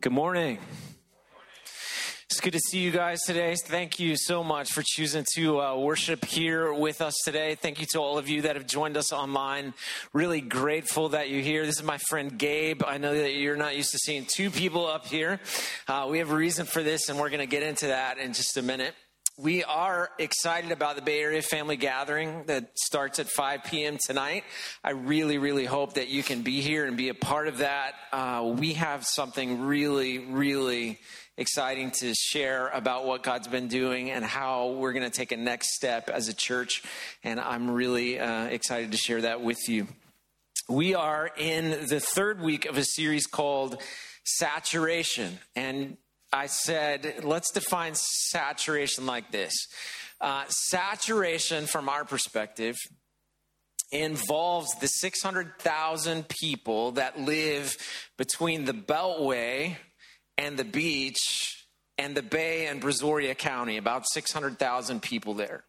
Good morning. It's good to see you guys today. Thank you so much for choosing to uh, worship here with us today. Thank you to all of you that have joined us online. Really grateful that you're here. This is my friend Gabe. I know that you're not used to seeing two people up here. Uh, we have a reason for this, and we're going to get into that in just a minute. We are excited about the Bay Area Family Gathering that starts at 5 p.m. tonight. I really, really hope that you can be here and be a part of that. Uh, we have something really, really exciting to share about what God's been doing and how we're going to take a next step as a church. And I'm really uh, excited to share that with you. We are in the third week of a series called Saturation. And I said, let's define saturation like this uh, saturation, from our perspective, involves the 600,000 people that live between the Beltway and the beach and the Bay and Brazoria County, about 600,000 people there.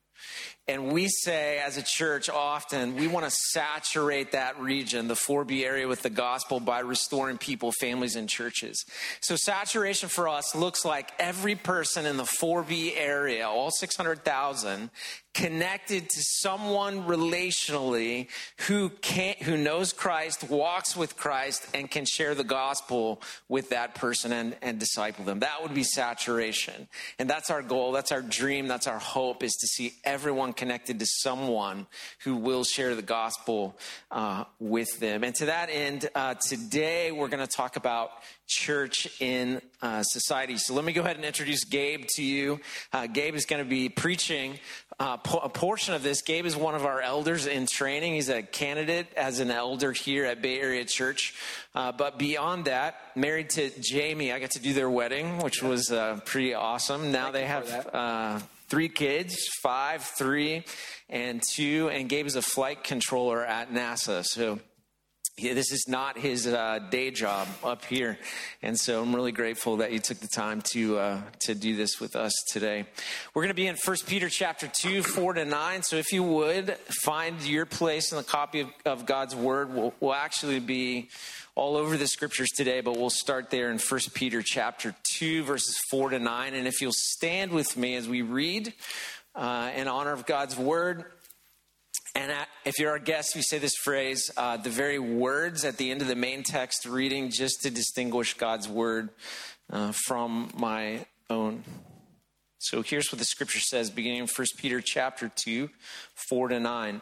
And we say as a church often, we want to saturate that region, the 4B area, with the gospel by restoring people, families, and churches. So, saturation for us looks like every person in the 4B area, all 600,000, connected to someone relationally who can who knows Christ, walks with Christ, and can share the gospel with that person and, and disciple them. That would be saturation. And that's our goal, that's our dream, that's our hope is to see everyone connected to someone who will share the gospel uh, with them. And to that end, uh, today we're going to talk about church in uh, society. So let me go ahead and introduce Gabe to you. Uh, Gabe is going to be preaching uh, po- a portion of this. Gabe is one of our elders in training. He's a candidate as an elder here at Bay Area Church. Uh, but beyond that, married to Jamie, I got to do their wedding, which was uh, pretty awesome. Now Thank they have uh, three kids five, three, and two. And Gabe is a flight controller at NASA. So this is not his uh, day job up here, and so I'm really grateful that you took the time to uh, to do this with us today. We're going to be in 1 Peter chapter two, four to nine. So if you would find your place in the copy of, of God's Word, we'll, we'll actually be all over the scriptures today, but we'll start there in 1 Peter chapter two, verses four to nine. And if you'll stand with me as we read uh, in honor of God's Word. And if you're our guest, we say this phrase, uh, the very words at the end of the main text reading, just to distinguish God's word uh, from my own. So here's what the scripture says, beginning in 1 Peter chapter 2, 4 to 9.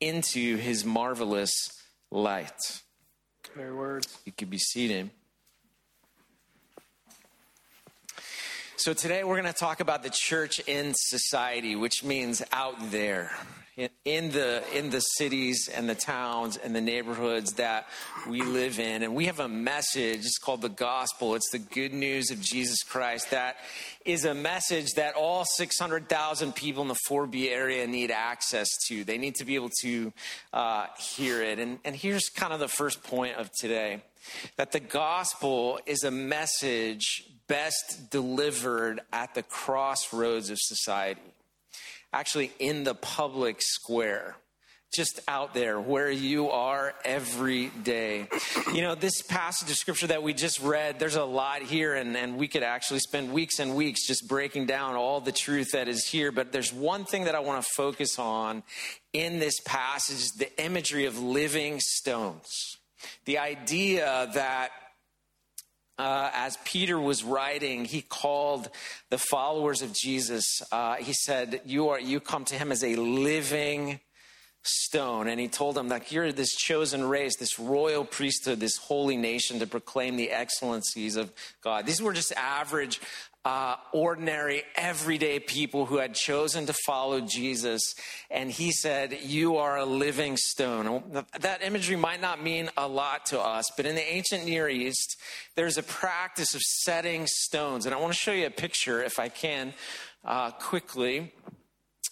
into his marvelous light. Very words. You could be seated. So today we're going to talk about the church in society, which means out there in the in the cities and the towns and the neighborhoods that we live in. And we have a message it's called the gospel. It's the good news of jesus christ that is a message that all 600000 people in the 4b area need access to. They need to be able to uh, hear it. And, and here's kind of the first point of today that the gospel is a message best delivered at the crossroads of society actually in the public square just out there where you are every day. You know, this passage of scripture that we just read, there's a lot here, and, and we could actually spend weeks and weeks just breaking down all the truth that is here. But there's one thing that I want to focus on in this passage the imagery of living stones. The idea that uh, as Peter was writing, he called the followers of Jesus. Uh, he said, "You are you come to him as a living stone," and he told them that you're this chosen race, this royal priesthood, this holy nation to proclaim the excellencies of God. These were just average uh, ordinary, everyday people who had chosen to follow Jesus. And he said, You are a living stone. That imagery might not mean a lot to us, but in the ancient Near East, there's a practice of setting stones. And I want to show you a picture, if I can, uh, quickly.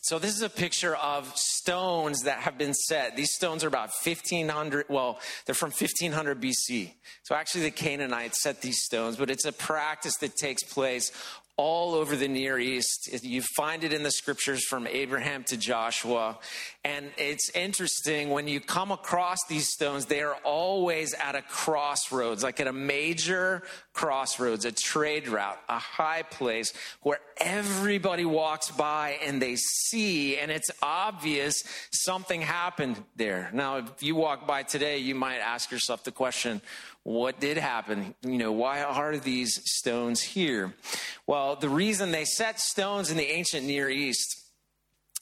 So this is a picture of stones that have been set. These stones are about 1500, well, they're from 1500 BC. So actually the Canaanites set these stones, but it's a practice that takes place all over the Near East. You find it in the scriptures from Abraham to Joshua. And it's interesting when you come across these stones, they are always at a crossroads, like at a major crossroads, a trade route, a high place where everybody walks by and they see, and it's obvious something happened there. Now, if you walk by today, you might ask yourself the question, what did happen? You know, why are these stones here? Well, the reason they set stones in the ancient Near East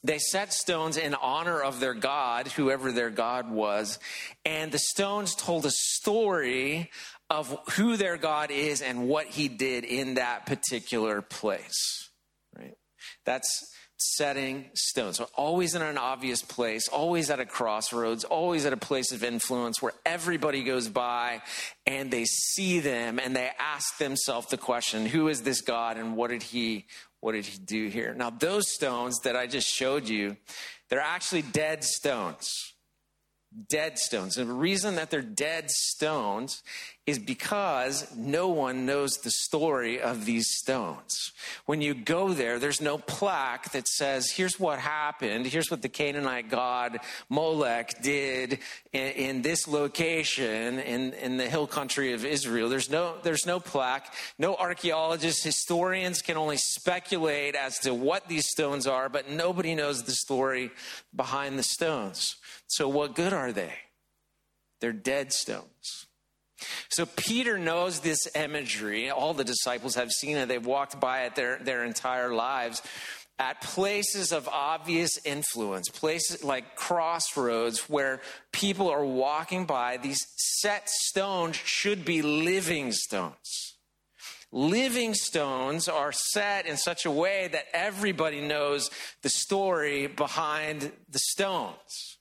they set stones in honor of their God, whoever their God was. And the stones told a story of who their God is and what he did in that particular place. Right? That's setting stones. So always in an obvious place, always at a crossroads, always at a place of influence where everybody goes by and they see them and they ask themselves the question, who is this God and what did he what did he do here? Now those stones that I just showed you, they're actually dead stones dead stones. And the reason that they're dead stones is because no one knows the story of these stones. When you go there, there's no plaque that says, here's what happened, here's what the Canaanite god Molech did in, in this location in, in the hill country of Israel. There's no, there's no plaque. No archaeologists, historians can only speculate as to what these stones are, but nobody knows the story behind the stones. So, what good are they? They're dead stones. So Peter knows this imagery. All the disciples have seen it. They've walked by it their, their entire lives at places of obvious influence, places like crossroads where people are walking by. These set stones should be living stones. Living stones are set in such a way that everybody knows the story behind the stones.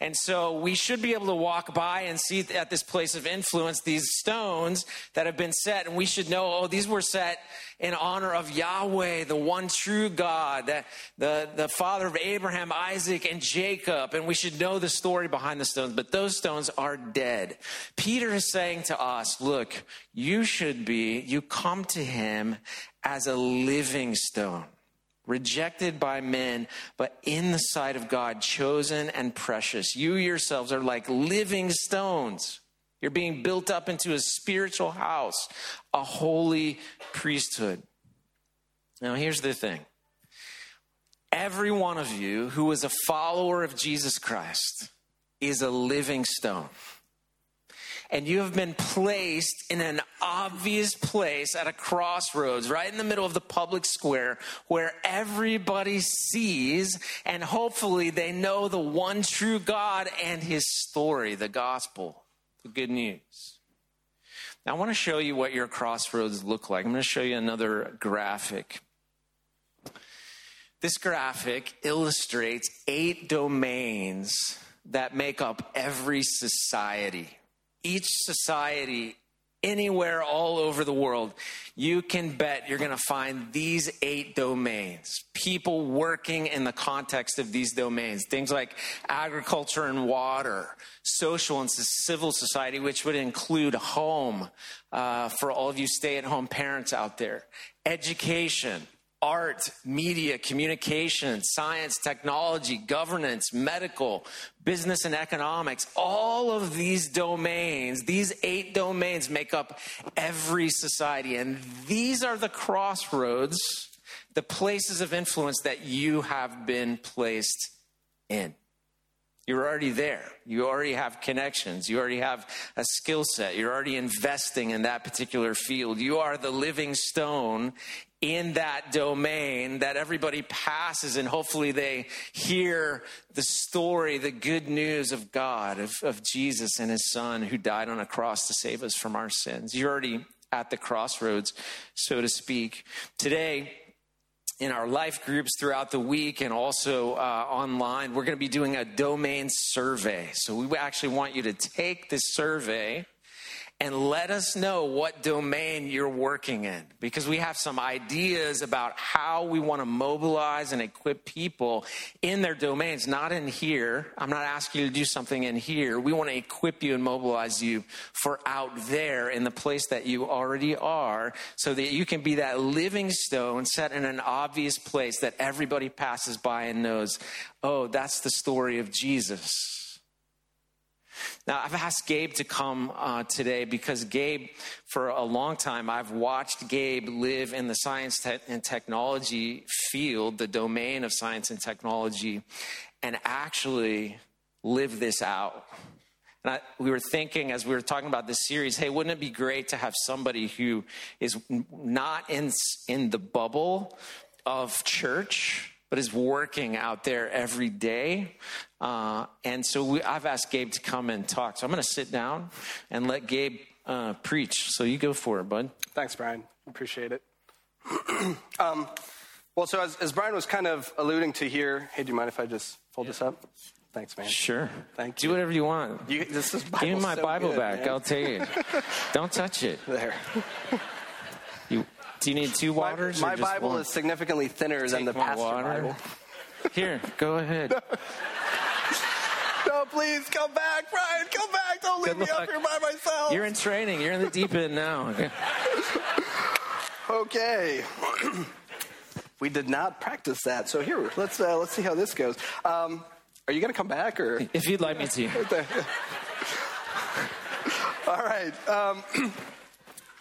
And so we should be able to walk by and see at this place of influence these stones that have been set. And we should know, oh, these were set in honor of Yahweh, the one true God, the, the, the father of Abraham, Isaac, and Jacob. And we should know the story behind the stones, but those stones are dead. Peter is saying to us, look, you should be, you come to him as a living stone rejected by men, but in the sight of God, chosen and precious. You yourselves are like living stones. You're being built up into a spiritual house, a holy priesthood. Now, here's the thing every one of you who is a follower of Jesus Christ is a living stone and you have been placed in an obvious place at a crossroads, right in the middle of the public square, where everybody sees and hopefully they know the one true God and his story, the gospel, the good news. Now, I want to show you what your crossroads look like. I'm going to show you another graphic. This graphic illustrates eight domains that make up every society each society anywhere all over the world, you can bet you're going to find these eight domains. People working in the context of these domains. Things like agriculture and water, social and civil society, which would include home uh, for all of you stay at home parents out there, education, art, media, communication, science, technology, governance, medical, business, and economics. All of these domains, these eight domains make up every society. And these are the crossroads, the places of influence that you have been placed in. You're already there. You already have connections. You already have a skill set. You're already investing in that particular field. You are the living stone in that domain that everybody passes and hopefully they hear the story, the good news of God, of, of Jesus and his son who died on a cross to save us from our sins. You're already at the crossroads, so to speak. Today, in our life groups throughout the week and also uh, online, we're going to be doing a domain survey. So we actually want you to take this survey and let us know what domain you're working in because we have some ideas about how we want to mobilize and equip people in their domains, not in here. I'm not asking you to do something in here. We want to equip you and mobilize you for out there in the place that you already are so that you can be that living stone set in an obvious place that everybody passes by and knows, oh, that's the story of Jesus. Now, I've asked Gabe to come uh, today because Gabe, for a long time, I've watched Gabe live in the science te- and technology field, the domain of science and technology, and actually live this out. And I, we were thinking as we were talking about this series, hey, wouldn't it be great to have somebody who is not in, in the bubble of church, but is working out there every day. Uh, and so we, I've asked Gabe to come and talk. So I'm going to sit down and let Gabe uh, preach. So you go for it, bud. Thanks, Brian. Appreciate it. um, well, so as, as, Brian was kind of alluding to here, hey, do you mind if I just fold yeah. this up? Thanks, man. Sure. Thank you. Do whatever you want. You, this is Give me my so Bible good, back. Man. I'll take it. Don't touch it. There. Do you need two waters? My, my Bible one? is significantly thinner Take than the pastor water. Bible. Here, go ahead. no, please come back, Brian. Come back. Don't leave me up here by myself. You're in training. You're in the deep end now. okay. we did not practice that, so here let's uh, let's see how this goes. Um, are you going to come back, or if you'd like me to? All right. Um,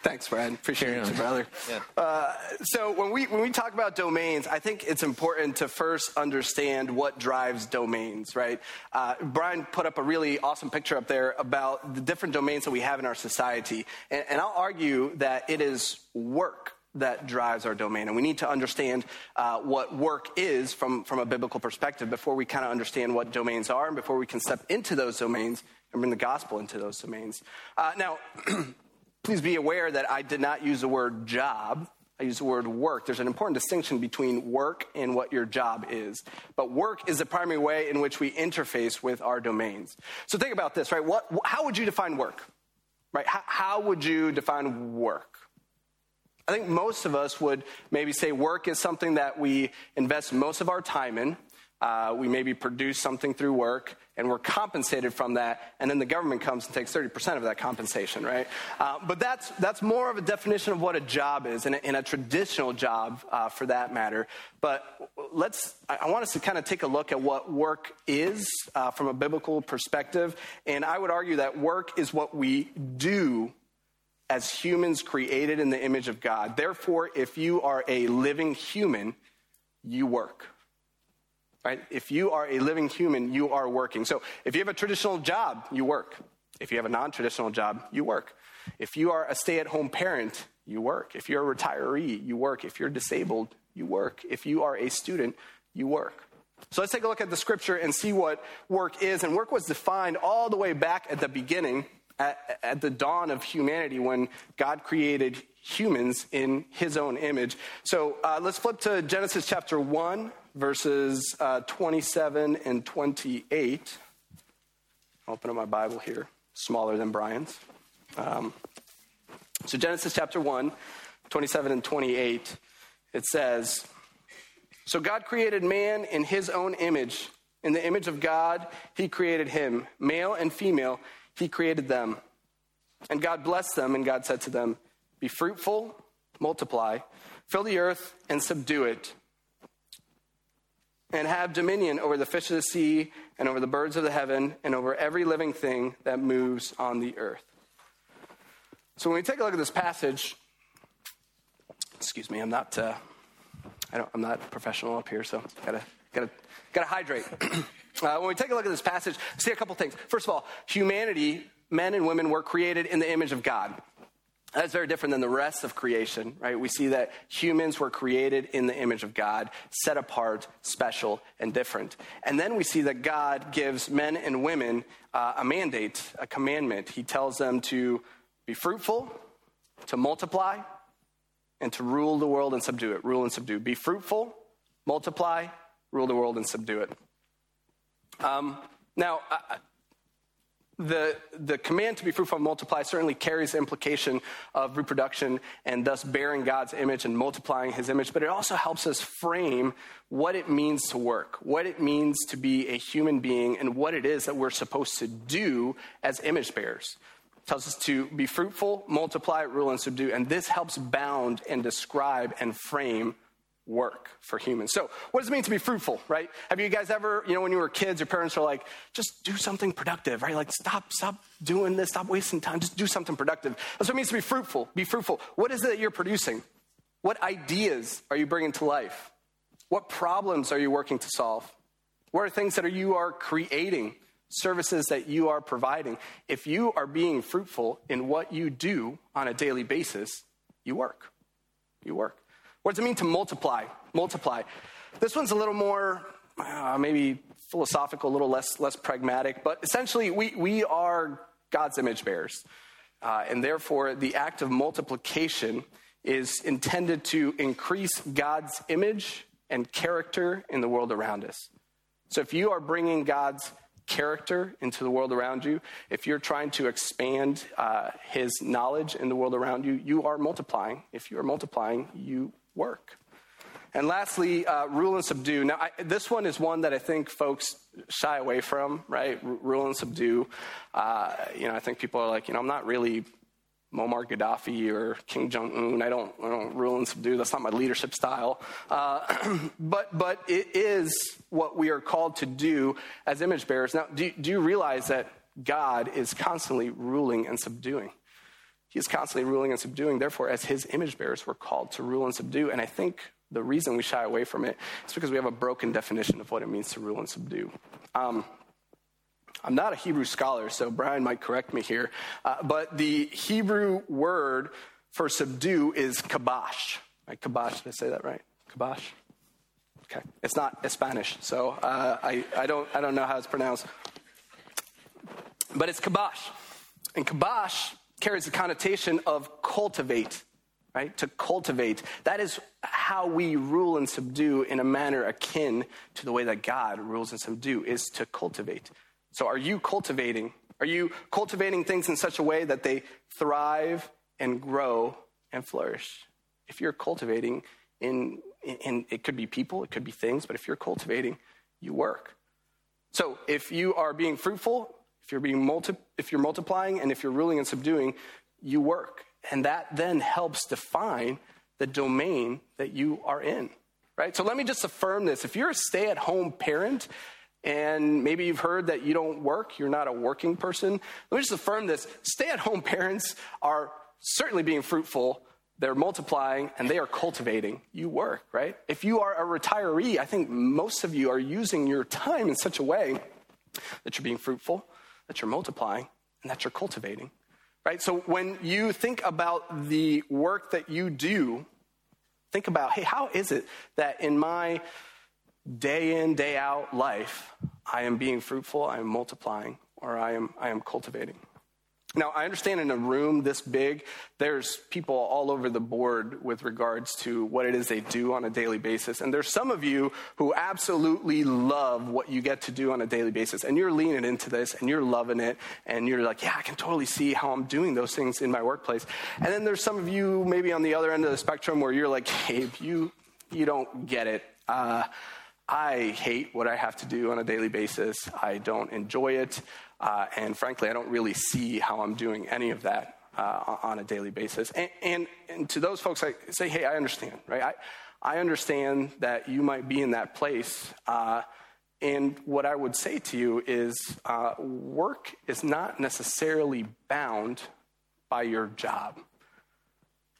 Thanks, Brian. Appreciate you, brother. Yeah. Uh, so when we when we talk about domains, I think it's important to first understand what drives domains, right? Uh, Brian put up a really awesome picture up there about the different domains that we have in our society, and, and I'll argue that it is work that drives our domain. And we need to understand uh, what work is from, from a biblical perspective before we kind of understand what domains are and before we can step into those domains and bring the gospel into those domains. Uh, now, please be aware that I did not use the word job. I use the word work. There's an important distinction between work and what your job is. But work is the primary way in which we interface with our domains. So think about this, right? What, how would you define work? Right? How, how would you define work? I think most of us would maybe say work is something that we invest most of our time in. Uh, we maybe produce something through work and we're compensated from that, and then the government comes and takes 30% of that compensation, right? Uh, but that's, that's more of a definition of what a job is, and a, and a traditional job uh, for that matter. But let's, I want us to kind of take a look at what work is uh, from a biblical perspective, and I would argue that work is what we do as humans created in the image of God. Therefore, if you are a living human, you work. Right? If you are a living human, you are working. So if you have a traditional job, you work. If you have a non traditional job, you work. If you are a stay at home parent, you work. If you're a retiree, you work. If you're disabled, you work. If you are a student, you work. So let's take a look at the scripture and see what work is. And work was defined all the way back at the beginning, at, at the dawn of humanity, when God created humans in his own image. So uh, let's flip to Genesis chapter 1, verses uh, 27 and 28. I'll open up my Bible here, smaller than Brian's. Um, so, Genesis chapter 1, 27 and 28, it says So God created man in his own image. In the image of God, he created him. Male and female, he created them. And God blessed them, and God said to them, Be fruitful, multiply, fill the earth, and subdue it and have dominion over the fish of the sea and over the birds of the heaven and over every living thing that moves on the earth. So when we take a look at this passage, excuse me, I'm not, uh, I don't, I'm not professional up here, so gotta Gotta, gotta hydrate. uh, when we take a look at this passage, see a couple things. First of all, humanity, men and women, were created in the image of God. That's very different than the rest of creation, right? We see that humans were created in the image of God, set apart, special, and different. And then we see that God gives men and women uh, a mandate, a commandment. He tells them to be fruitful, to multiply, and to rule the world and subdue it. Rule and subdue. Be fruitful, multiply, rule the world and subdue it. Um, now, the, the command to be fruitful and multiply certainly carries the implication of reproduction and thus bearing God's image and multiplying his image, but it also helps us frame what it means to work, what it means to be a human being, and what it is that we're supposed to do as image bearers. It tells us to be fruitful, multiply, rule, and subdue, and this helps bound and describe and frame work for humans. So, what does it mean to be fruitful, right? Have you guys ever, you know, when you were kids, your parents were like, just do something productive, right? Like, stop, stop doing this, stop wasting time, just do something productive. That's what it means to be fruitful. Be fruitful. What is it that you're producing? What ideas are you bringing to life? What problems are you working to solve? What are things that are you are creating? Services that you are providing. If you are being fruitful in what you do on a daily basis, you work. You work. What does it mean to multiply? Multiply. This one's a little more uh, maybe philosophical, a little less, less pragmatic, but essentially, we, we are God's image bearers. Uh, and therefore, the act of multiplication is intended to increase God's image and character in the world around us. So if you are bringing God's character into the world around you, if you're trying to expand uh, his knowledge in the world around you, you are multiplying. If you are multiplying, you work. And lastly, uh, rule and subdue. Now, I, this one is one that I think folks shy away from, right? R- rule and subdue. Uh, you know, I think people are like, you know, I'm not really Muammar Gaddafi or Kim Jong Un. I don't, I don't rule and subdue. That's not my leadership style. Uh, but, but it is what we are called to do as image bearers. Now, do, do you realize that God is constantly ruling and subduing? Is constantly ruling and subduing. Therefore, as his image bearers, we're called to rule and subdue. And I think the reason we shy away from it is because we have a broken definition of what it means to rule and subdue. Um, I'm not a Hebrew scholar, so Brian might correct me here, uh, but the Hebrew word for subdue is kabash. Right? Kabash, did I say that right? Kabash? Okay. It's not Spanish, so uh, I, I, don't, I don't know how it's pronounced. But it's kabash. And kabash carries the connotation of cultivate, right? To cultivate. That is how we rule and subdue in a manner akin to the way that God rules and subdue, is to cultivate. So are you cultivating? Are you cultivating things in such a way that they thrive and grow and flourish? If you're cultivating in, in it could be people, it could be things, but if you're cultivating, you work. So if you are being fruitful, if you're being multi, if you're multiplying and if you're ruling and subduing, you work. And that then helps define the domain that you are in. Right? So let me just affirm this. If you're a stay-at-home parent, and maybe you've heard that you don't work, you're not a working person. Let me just affirm this. Stay at home parents are certainly being fruitful, they're multiplying, and they are cultivating. You work, right? If you are a retiree, I think most of you are using your time in such a way that you're being fruitful, that you're multiplying and that you're cultivating. Right? So when you think about the work that you do, think about, hey, how is it that in my day in, day out life, I am being fruitful, I am multiplying, or I am, I am cultivating? Now, I understand in a room this big, there's people all over the board with regards to what it is they do on a daily basis. And there's some of you who absolutely love what you get to do on a daily basis. And you're leaning into this and you're loving it. And you're like, yeah, I can totally see how I'm doing those things in my workplace. And then there's some of you maybe on the other end of the spectrum where you're like, hey, you, you don't get it. Uh, I hate what I have to do on a daily basis. I don't enjoy it. Uh, and frankly, I don't really see how I'm doing any of that uh, on a daily basis. And, and, and, to those folks, I say, hey, I understand, right? I, I understand that you might be in that place. Uh, and what I would say to you is uh, work is not necessarily bound by your job.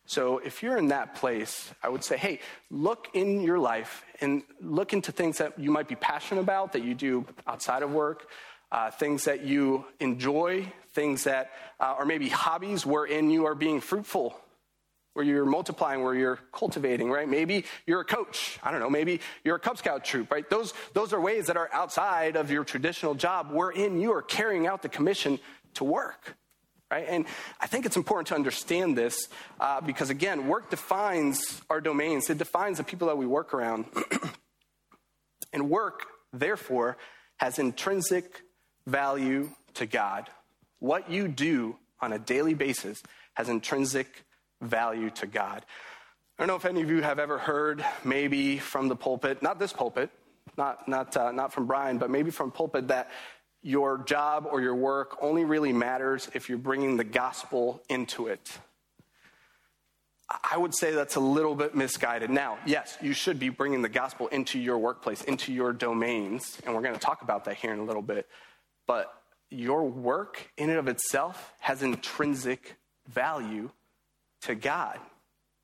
So if you're in that place, I would say, hey, look in your life and look into things that you might be passionate about, that you do outside of work, uh, things that you enjoy, things that uh, are maybe hobbies wherein you are being fruitful, where you're multiplying, where you're cultivating, right? Maybe you're a coach. I don't know. Maybe you're a Cub Scout troop, right? Those, those are ways that are outside of your traditional job wherein you are carrying out the commission to work right? And I think it's important to understand this uh, because, again, work defines our domains, it defines the people that we work around. and work, therefore, has intrinsic value to God. What you do on a daily basis has intrinsic value to God. I don't know if any of you have ever heard, maybe from the pulpit, not this pulpit, not, not, uh, not from Brian, but maybe from pulpit, that your job or your work only really matters if you're bringing the gospel into it. I would say that's a little bit misguided. Now, yes, you should be bringing the gospel into your workplace, into your domains, and we're going to talk about that here in a little bit. But your work in and of itself has intrinsic value to God.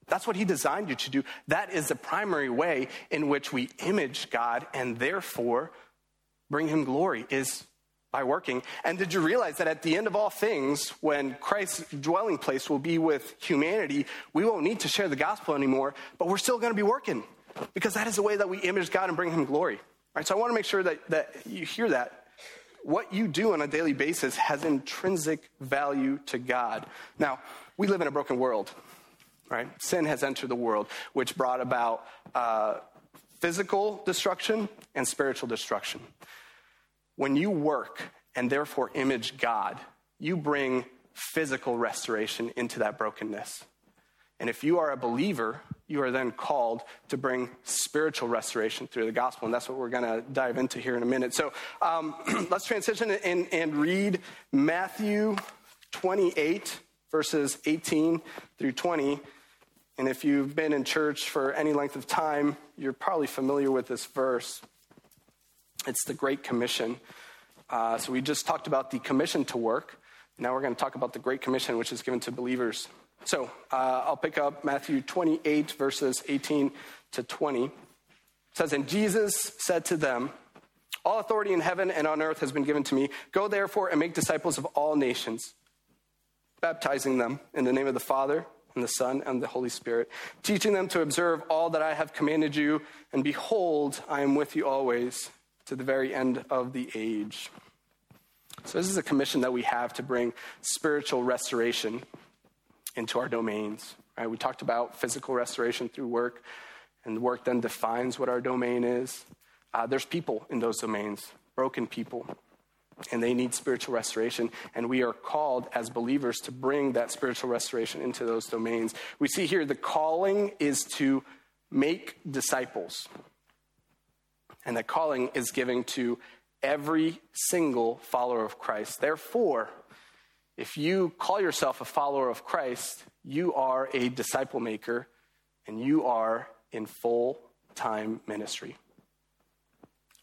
That's what He designed you to do. That is the primary way in which we image God and therefore bring Him glory, is by working. And did you realize that at the end of all things, when Christ's dwelling place will be with humanity, we won't need to share the gospel anymore, but we're still going to be working because that is the way that we image God and bring him glory. Right? So I want to make sure that, that you hear that. What you do on a daily basis has intrinsic value to God. Now, we live in a broken world, right? Sin has entered the world, which brought about uh, physical destruction and spiritual destruction. When you work and therefore image God, you bring physical restoration into that brokenness. And if you are a believer, you are then called to bring spiritual restoration through the gospel. And that's what we're going to dive into here in a minute. So um, let's transition and, and read Matthew 28, verses 18 through 20. And if you've been in church for any length of time, you're probably familiar with this verse. It's the Great Commission. Uh, so we just talked about the commission to work. Now we're going to talk about the Great Commission, which is given to believers. So uh, I'll pick up Matthew 28, verses 18 to 20. It says, And Jesus said to them, All authority in heaven and on earth has been given to me. Go therefore and make disciples of all nations, baptizing them in the name of the Father and the Son and the Holy Spirit, teaching them to observe all that I have commanded you. And behold, I am with you always to the very end of the age. So, this is a commission that we have to bring spiritual restoration into our domains. Right? We talked about physical restoration through work, and work then defines what our domain is. Uh, there's people in those domains, broken people, and they need spiritual restoration. And we are called as believers to bring that spiritual restoration into those domains. We see here the calling is to make disciples. And that calling is given to every single follower of Christ. Therefore, if you call yourself a follower of Christ, you are a disciple maker and you are in full time ministry.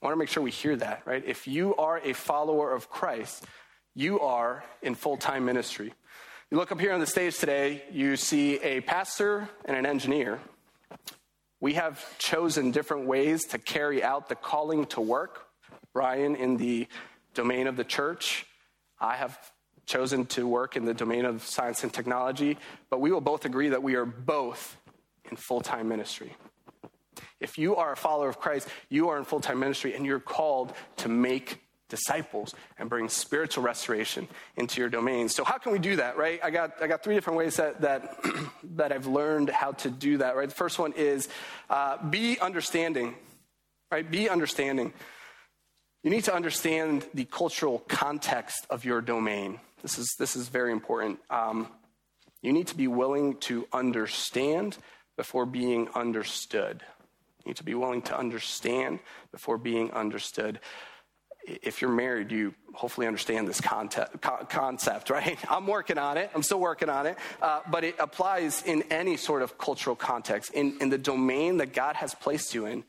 I want to make sure we hear that, right? If you are a follower of Christ, you are in full time ministry. You look up here on the stage today, you see a pastor and an engineer. We have chosen different ways to carry out the calling to work. Brian in the domain of the church. I have chosen to work in the domain of science and technology, but we will both agree that we are both in full time ministry. If you are a follower of Christ, you are in full time ministry and you're called to make disciples and bring spiritual restoration into your domain. So how can we do that, right? I got, I got three different ways that, that, that I've learned how to do that, right? The first one is uh, be understanding, right? Be understanding. You need to understand the cultural context of your domain. This is, this is very important. Um, you need to be willing to understand before being understood. You need to be willing to understand before being understood if you're married, you hopefully understand this concept, concept, right? I'm working on it. I'm still working on it. Uh, but it applies in any sort of cultural context. In, in the domain that God has placed you in,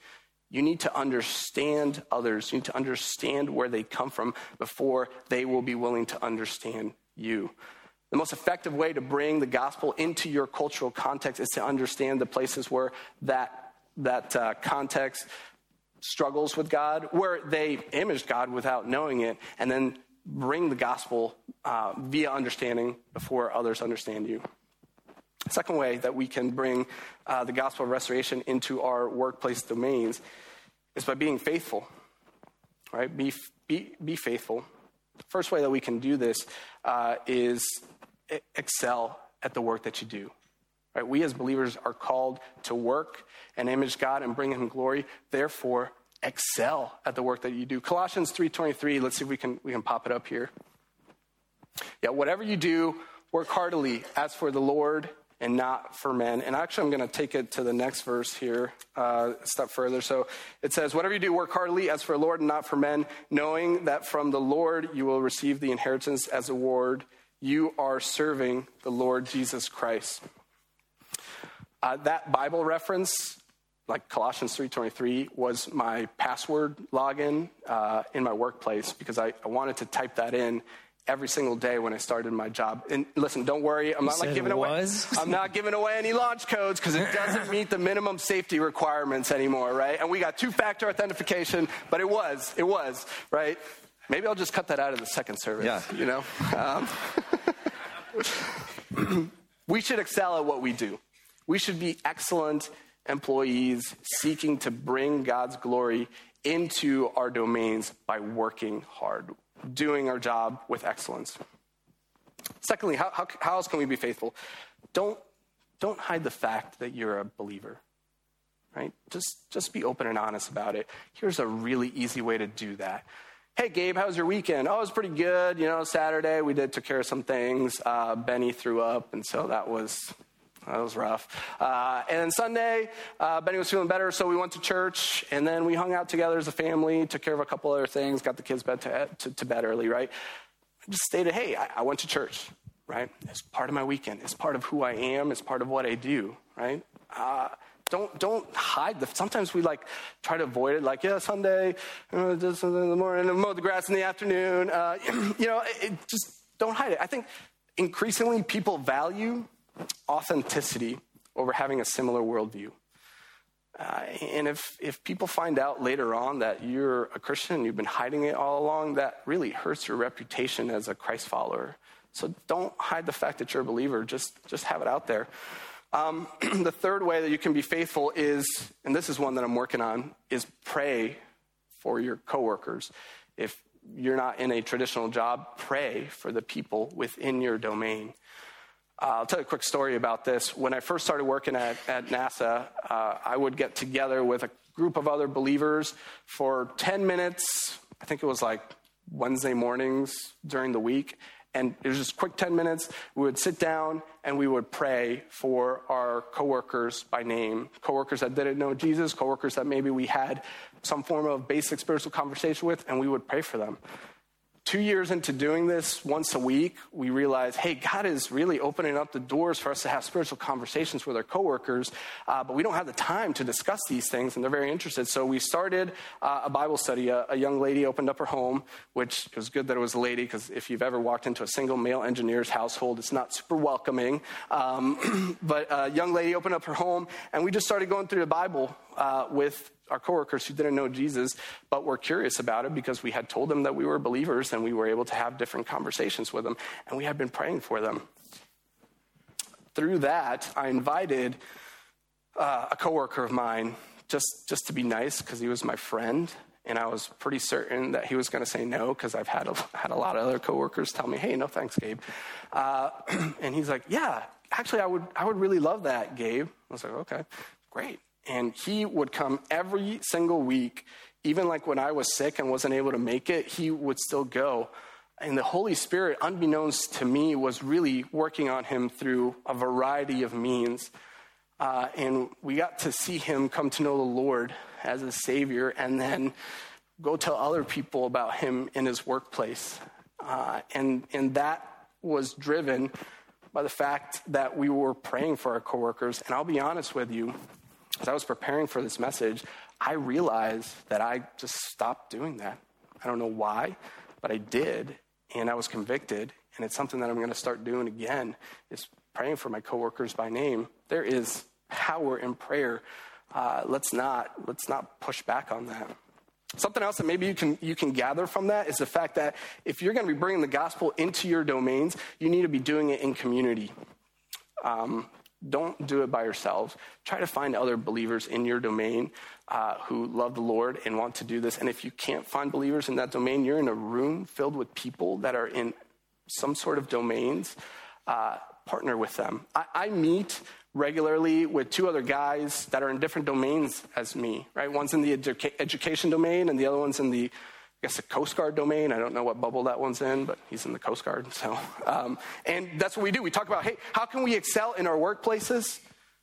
you need to understand others. You need to understand where they come from before they will be willing to understand you. The most effective way to bring the gospel into your cultural context is to understand the places where that, that uh, context struggles with God, where they image God without knowing it, and then bring the gospel uh, via understanding before others understand you. Second way that we can bring uh, the gospel of restoration into our workplace domains is by being faithful. Right? Be, be, be faithful. The first way that we can do this uh, is excel at the work that you do. Right? We as believers are called to work and image God and bring him glory. Therefore, excel at the work that you do. Colossians 3:23, let's see if we can we can pop it up here. Yeah, whatever you do, work heartily as for the Lord and not for men. And actually, I'm going to take it to the next verse here, uh, a step further. So it says, Whatever you do, work heartily as for the Lord and not for men, knowing that from the Lord you will receive the inheritance as a reward. You are serving the Lord Jesus Christ. Uh, that Bible reference, like Colossians 3.23, was my password login uh, in my workplace because I, I wanted to type that in every single day when I started my job. And listen, don't worry, I'm not like giving away. I'm not giving away any launch codes because it doesn't meet the minimum safety requirements anymore, right? And we got two-factor authentication, but it was, it was, right? Maybe I'll just cut that out of the second service. Yeah. You know. Um, we should excel at what we do. We should be excellent employees seeking to bring God's glory into our domains by working hard doing our job with excellence. Secondly, how, how, how else can we be faithful? Don't, don't hide the fact that you're a believer right? Just, just be open and honest about it. Here's a really easy way to do that. Hey, Gabe, how was your weekend? Oh, it was pretty good. You know, Saturday we did took care of some things. Uh, Benny threw up, and so that was that was rough. Uh, and then Sunday, uh, Benny was feeling better, so we went to church, and then we hung out together as a family, took care of a couple other things, got the kids bed to, to, to bed early, right? I just stated, hey, I, I, went to church, right? It's part of my weekend. It's part of who I am. It's part of what I do, right? Uh, don't don't hide the. Sometimes we like try to avoid it. Like, yeah, Sunday, uh, just in the morning, and mow the grass in the afternoon. Uh, you know, it, it, just don't hide it. I think increasingly people value authenticity over having a similar worldview. Uh, and if, if people find out later on that you're a Christian, and you've been hiding it all along, that really hurts your reputation as a Christ follower. So don't hide the fact that you're a believer, just, just have it out there. Um, the third way that you can be faithful is, and this is one that I'm working on, is pray for your coworkers. If you're not in a traditional job, pray for the people within your domain. Uh, I'll tell you a quick story about this. When I first started working at, at NASA, uh, I would get together with a group of other believers for 10 minutes. I think it was like Wednesday mornings during the week. And it was just quick 10 minutes. We would sit down and we would pray for our coworkers by name. Coworkers that didn't know Jesus, coworkers that maybe we had some form of basic spiritual conversation with, and we would pray for them two years into doing this once a week, we realized, hey, God is really opening up the doors for us to have spiritual conversations with our coworkers, uh, but we don't have the time to discuss these things, and they're very interested. So we started uh, a Bible study. A, a, young lady opened up her home, which was good that it was a lady, because if you've ever walked into a single male engineer's household, it's not super welcoming. Um, but a young lady opened up her home, and we just started going through the Bible uh, with our coworkers who didn't know Jesus, but were curious about it because we had told them that we were believers and we were able to have different conversations with them, and we had been praying for them. Through that, I invited uh, a coworker of mine just, just to be nice because he was my friend. And I was pretty certain that he was going to say no because I've had a, had a lot of other coworkers tell me, hey, no thanks, Gabe. Uh, and he's like, yeah, actually, I would, I would really love that, Gabe. I was like, okay, great. And he would come every single week, even like when I was sick and wasn't able to make it, he would still go. And the Holy Spirit, unbeknownst to me, was really working on him through a variety of means. Uh, and we got to see him come to know the Lord as a Savior and then go tell other people about him in his workplace. Uh, and, and that was driven by the fact that we were praying for our coworkers. And I'll be honest with you, as I was preparing for this message, I realized that I just stopped doing that. I don't know why, but I did. And I was convicted. and it's something that I'm going to start doing again, is praying for my coworkers by name. There is power in prayer. Uh, let's not let's not push back on that. Something else that maybe you can you can gather from that is the fact that if you're going to be bringing the gospel into your domains, you need to be doing it in community. Um, don't do it by yourselves. Try to find other believers in your domain uh, who love the Lord and want to do this. And if you can't find believers in that domain, you're in a room filled with people that are in some sort of domains. Uh, partner with them. I, I meet regularly with two other guys that are in different domains as me, right? One's in the educa- education domain and the other one's in the, guess, the Coast Guard domain. I don't know what bubble that one's in, but he's in the Coast Guard. So, um, and that's what we do. We talk about, hey, how can we excel in our workplaces?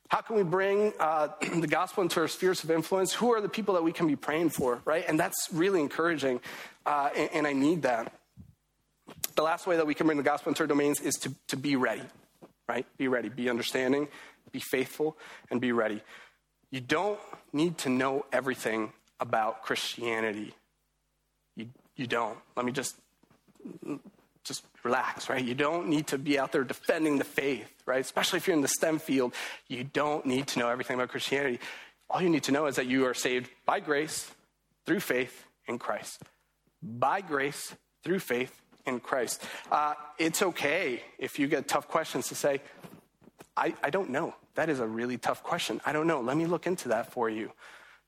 How can we bring uh, the gospel into our spheres of influence? Who are the people that we can be praying for, right? And that's really encouraging, uh, and, and I need that. The last way that we can bring the gospel into our domains is to, to be ready, right? Be ready, be understanding, be faithful, and be ready. You don't need to know everything about Christianity. You, don't. Let me just just relax, right? You don't need to be out there defending the faith, right? Especially if you're in the STEM field, you don't need to know everything about Christianity. All you need to know is that you are saved by grace through faith in Christ. By grace through faith in Christ. Uh, it's okay if you get tough questions to say, I, I don't know. That is a really tough question. I don't know. Let me look into that for you.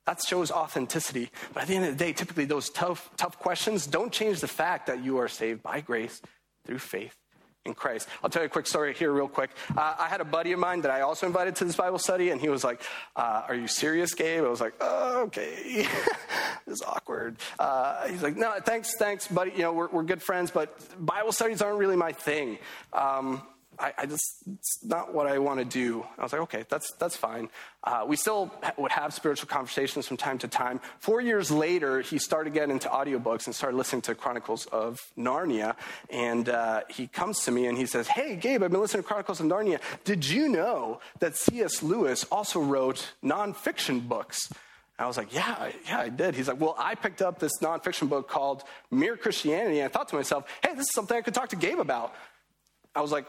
That shows authenticity. But at the end of the day, typically those tough, tough questions don't change the fact that you are saved by grace through faith in Christ. I'll tell you a quick story here, real quick. Uh, I had a buddy of mine that I also invited to this Bible study, and he was like, uh, Are you serious, Gabe? I was like, oh, Okay. this is awkward. Uh, he's like, No, thanks, thanks, buddy. You know, we're, we're good friends, but Bible studies aren't really my thing. Um, I, I, just, it's not what I want to do. I was like, okay, that's, that's fine. Uh, we still would have spiritual conversations from time to time. Four years later, he started getting into audiobooks and started listening to Chronicles of Narnia. And uh, he comes to me and he says, hey, Gabe, I've been listening to Chronicles of Narnia. Did you know that C.S. Lewis also wrote nonfiction books? I was like, yeah, yeah, I did. He's like, well, I picked up this nonfiction book called Mere Christianity. And I thought to myself, hey, this is something I could talk to Gabe about. I was like,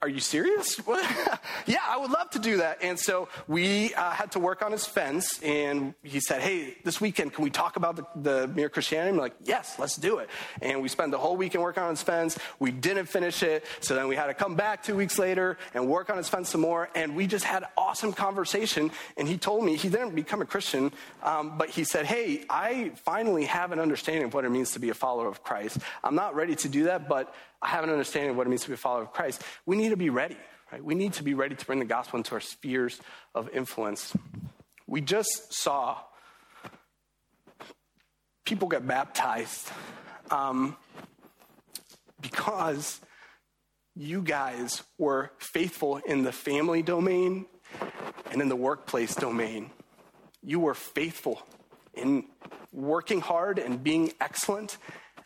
are you serious? yeah, I would love to do that. And so we uh, had to work on his fence, and he said, Hey, this weekend, can we talk about the, the mere Christianity? I'm like, Yes, let's do it. And we spent the whole weekend working on his fence. We didn't finish it, so then we had to come back two weeks later and work on his fence some more. And we just had awesome conversation. And he told me he didn't become a Christian, um, but he said, Hey, I finally have an understanding of what it means to be a follower of Christ. I'm not ready to do that, but I have an understanding of what it means to be a follower of Christ. We need to be ready, right? We need to be ready to bring the gospel into our spheres of influence. We just saw people get baptized um, because you guys were faithful in the family domain and in the workplace domain. You were faithful in working hard and being excellent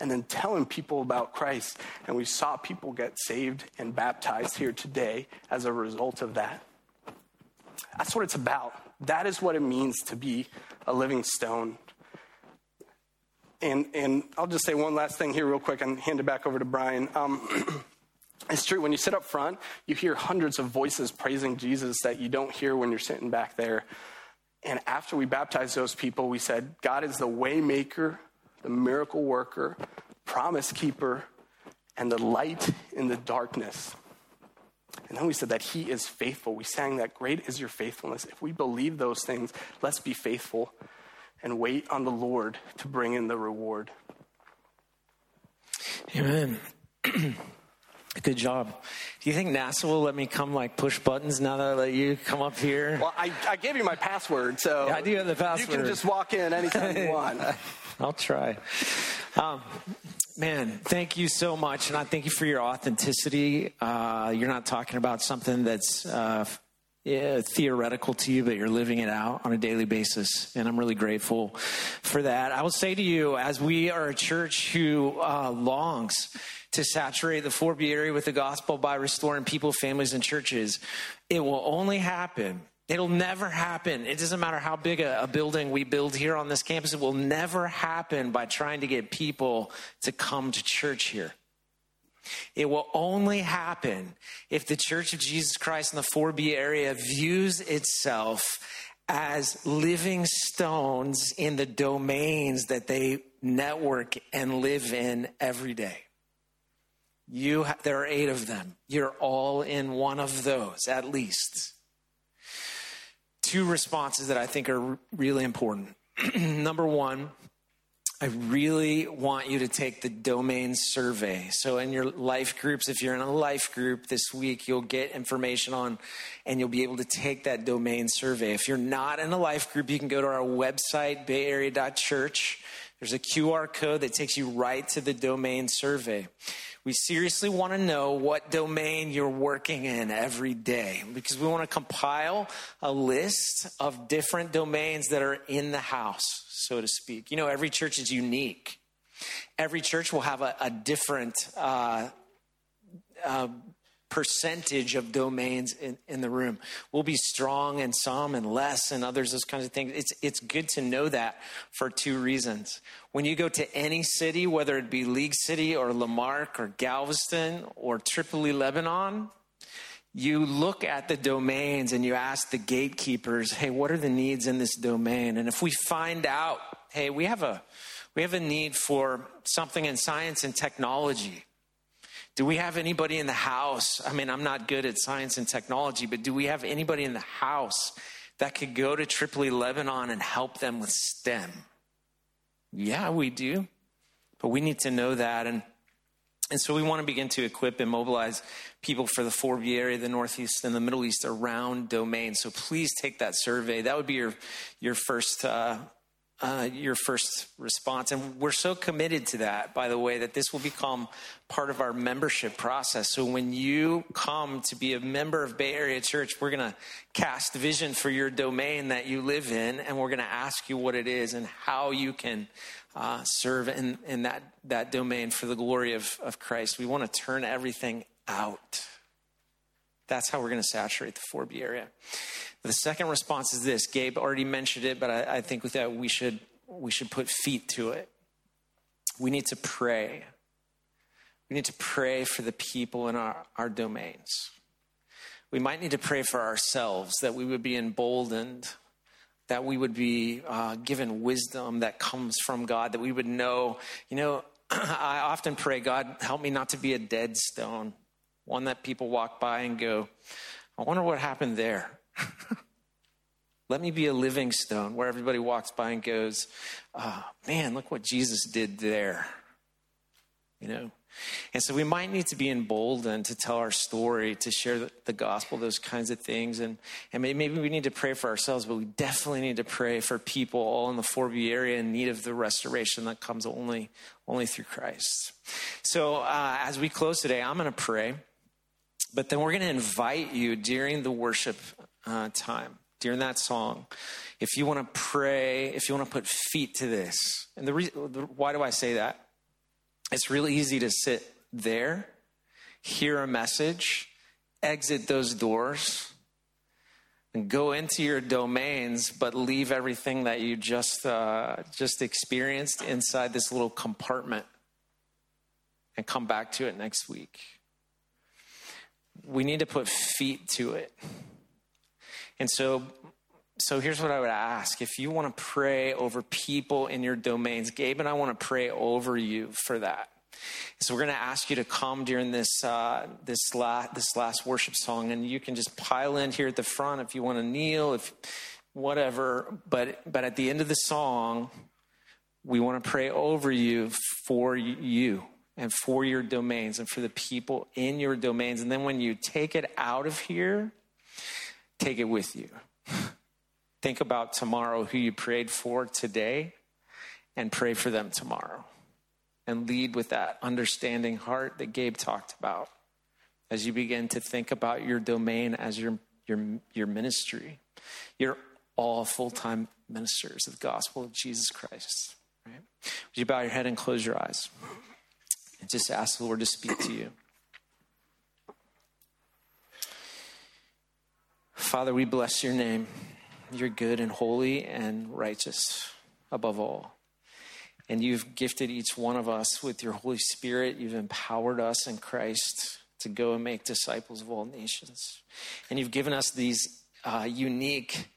and then telling people about Christ. And we saw people get saved and baptized here today as a result of that. That's what it's about. That is what it means to be a living stone. And, and I'll just say one last thing here, real quick, and hand it back over to Brian. Um, it's true, when you sit up front, you hear hundreds of voices praising Jesus that you don't hear when you're sitting back there. And after we baptized those people, we said, God is the way maker the miracle worker, promise keeper, and the light in the darkness. And then we said that he is faithful. We sang that great is your faithfulness. If we believe those things, let's be faithful and wait on the Lord to bring in the reward. Amen. Good job. Do you think NASA will let me come like push buttons now that I let you come up here? Well, I, I gave you my password, so yeah, I do have the password. You can just walk in anytime you want. I'll try. Um, man, thank you so much, and I thank you for your authenticity. Uh, you're not talking about something that's uh, yeah, theoretical to you, but you're living it out on a daily basis. And I'm really grateful for that. I will say to you, as we are a church who uh, longs to saturate the Fort Bede area with the gospel by restoring people, families, and churches, it will only happen It'll never happen. It doesn't matter how big a, a, building we build here on this campus. It will never happen by trying to get people to come to church here. It will only happen if the Church of Jesus Christ in the 4B area views itself as living stones in the domains that they network and live in every day. You, there are eight of them. You're all in one of those, at least. Two responses that I think are really important. Number one, I really want you to take the domain survey. So, in your life groups, if you're in a life group this week, you'll get information on and you'll be able to take that domain survey. If you're not in a life group, you can go to our website, bayarea.church. There's a QR code that takes you right to the domain survey. We seriously want to know what domain you're working in every day because we want to compile a list of different domains that are in the house, so to speak. You know, every church is unique. Every church will have a, a different uh, uh, percentage of domains in, in the room. We'll be strong in some and less in others, those kinds of things. It's, it's good to know that for two reasons. When you go to any city, whether it be League City or La Marque or Galveston or Tripoli, Lebanon, you look at the domains and you ask the gatekeepers, hey, what are the needs in this domain? And if we find out, hey, we have a, we have a need for something in science and technology do we have anybody in the house? I mean, I'm not good at science and technology, but do we have anybody in the house that could go to Tripoli, Lebanon and help them with STEM? Yeah, we do. But we need to know that. And, and so we want to begin to equip and mobilize people for the 4B area, the Northeast and the Middle East around domain. So please take that survey. That would be your, your first uh, uh, your first response. And we're so committed to that, by the way, that this will become part of our membership process. So when you come to be a member of Bay Area Church, we're going to cast vision for your domain that you live in, and we're going to ask you what it is and how you can uh, serve in, in that, that domain for the glory of, of Christ. We want to turn everything out. That's how we're going to saturate the 4B area. The second response is this. Gabe already mentioned it, but I, I think with that we should we should put feet to it. We need to pray. We need to pray for the people in our, our domains. We might need to pray for ourselves that we would be emboldened, that we would be uh, given wisdom that comes from God, that we would know, you know, I often pray, God, help me not to be a dead stone, one that people walk by and go, I wonder what happened there. Let me be a living stone where everybody walks by and goes, oh, man, look what Jesus did there. You know? And so we might need to be emboldened to tell our story, to share the, gospel, those kinds of things. And, and maybe we need to pray for ourselves, but we definitely need to pray for people all in the 4B area in need of the restoration that comes only, only through Christ. So uh, as we close today, I'm going to pray, but then we're going to invite you during the worship uh, time during that song, if you want to pray, if you want to put feet to this, and the, reason, why do I say that? It's really easy to sit there, hear a message, exit those doors, and go into your domains, but leave everything that you just uh, just experienced inside this little compartment, and come back to it next week. We need to put feet to it. And so, so here's what I would ask. If you want to pray over people in your domains, Gabe and I want to pray over you for that. So we're going to ask you to come during this uh, this last this last worship song, and you can just pile in here at the front if you want to kneel, if whatever. But but at the end of the song, we want to pray over you for you and for your domains and for the people in your domains. And then when you take it out of here, take it with you. Think about tomorrow, who you prayed for today, and pray for them tomorrow. And lead with that understanding heart that Gabe talked about as you begin to think about your domain as your, your, your ministry. You're all full time ministers of the gospel of Jesus Christ. Right? Would you bow your head and close your eyes? And just ask the Lord to speak to you. Father, we bless your name. You're good and holy and righteous above all. And you've gifted each one of us with your Holy Spirit. You've empowered us in Christ to go and make disciples of all nations. And you've given us these uh, unique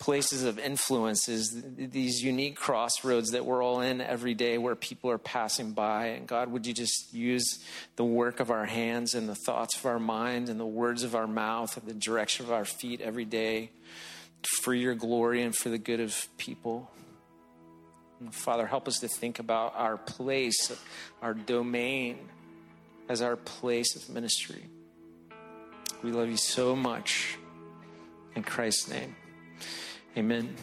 places of influences, these unique crossroads that we're all in every day where people are passing by. And God, would you just use the work of our hands and the thoughts of our mind and the words of our mouth and the direction of our feet every day for your glory and for the good of people? And Father, help us to think about our place, our domain as our place of ministry. We love you so much. In Christ's name. Amen.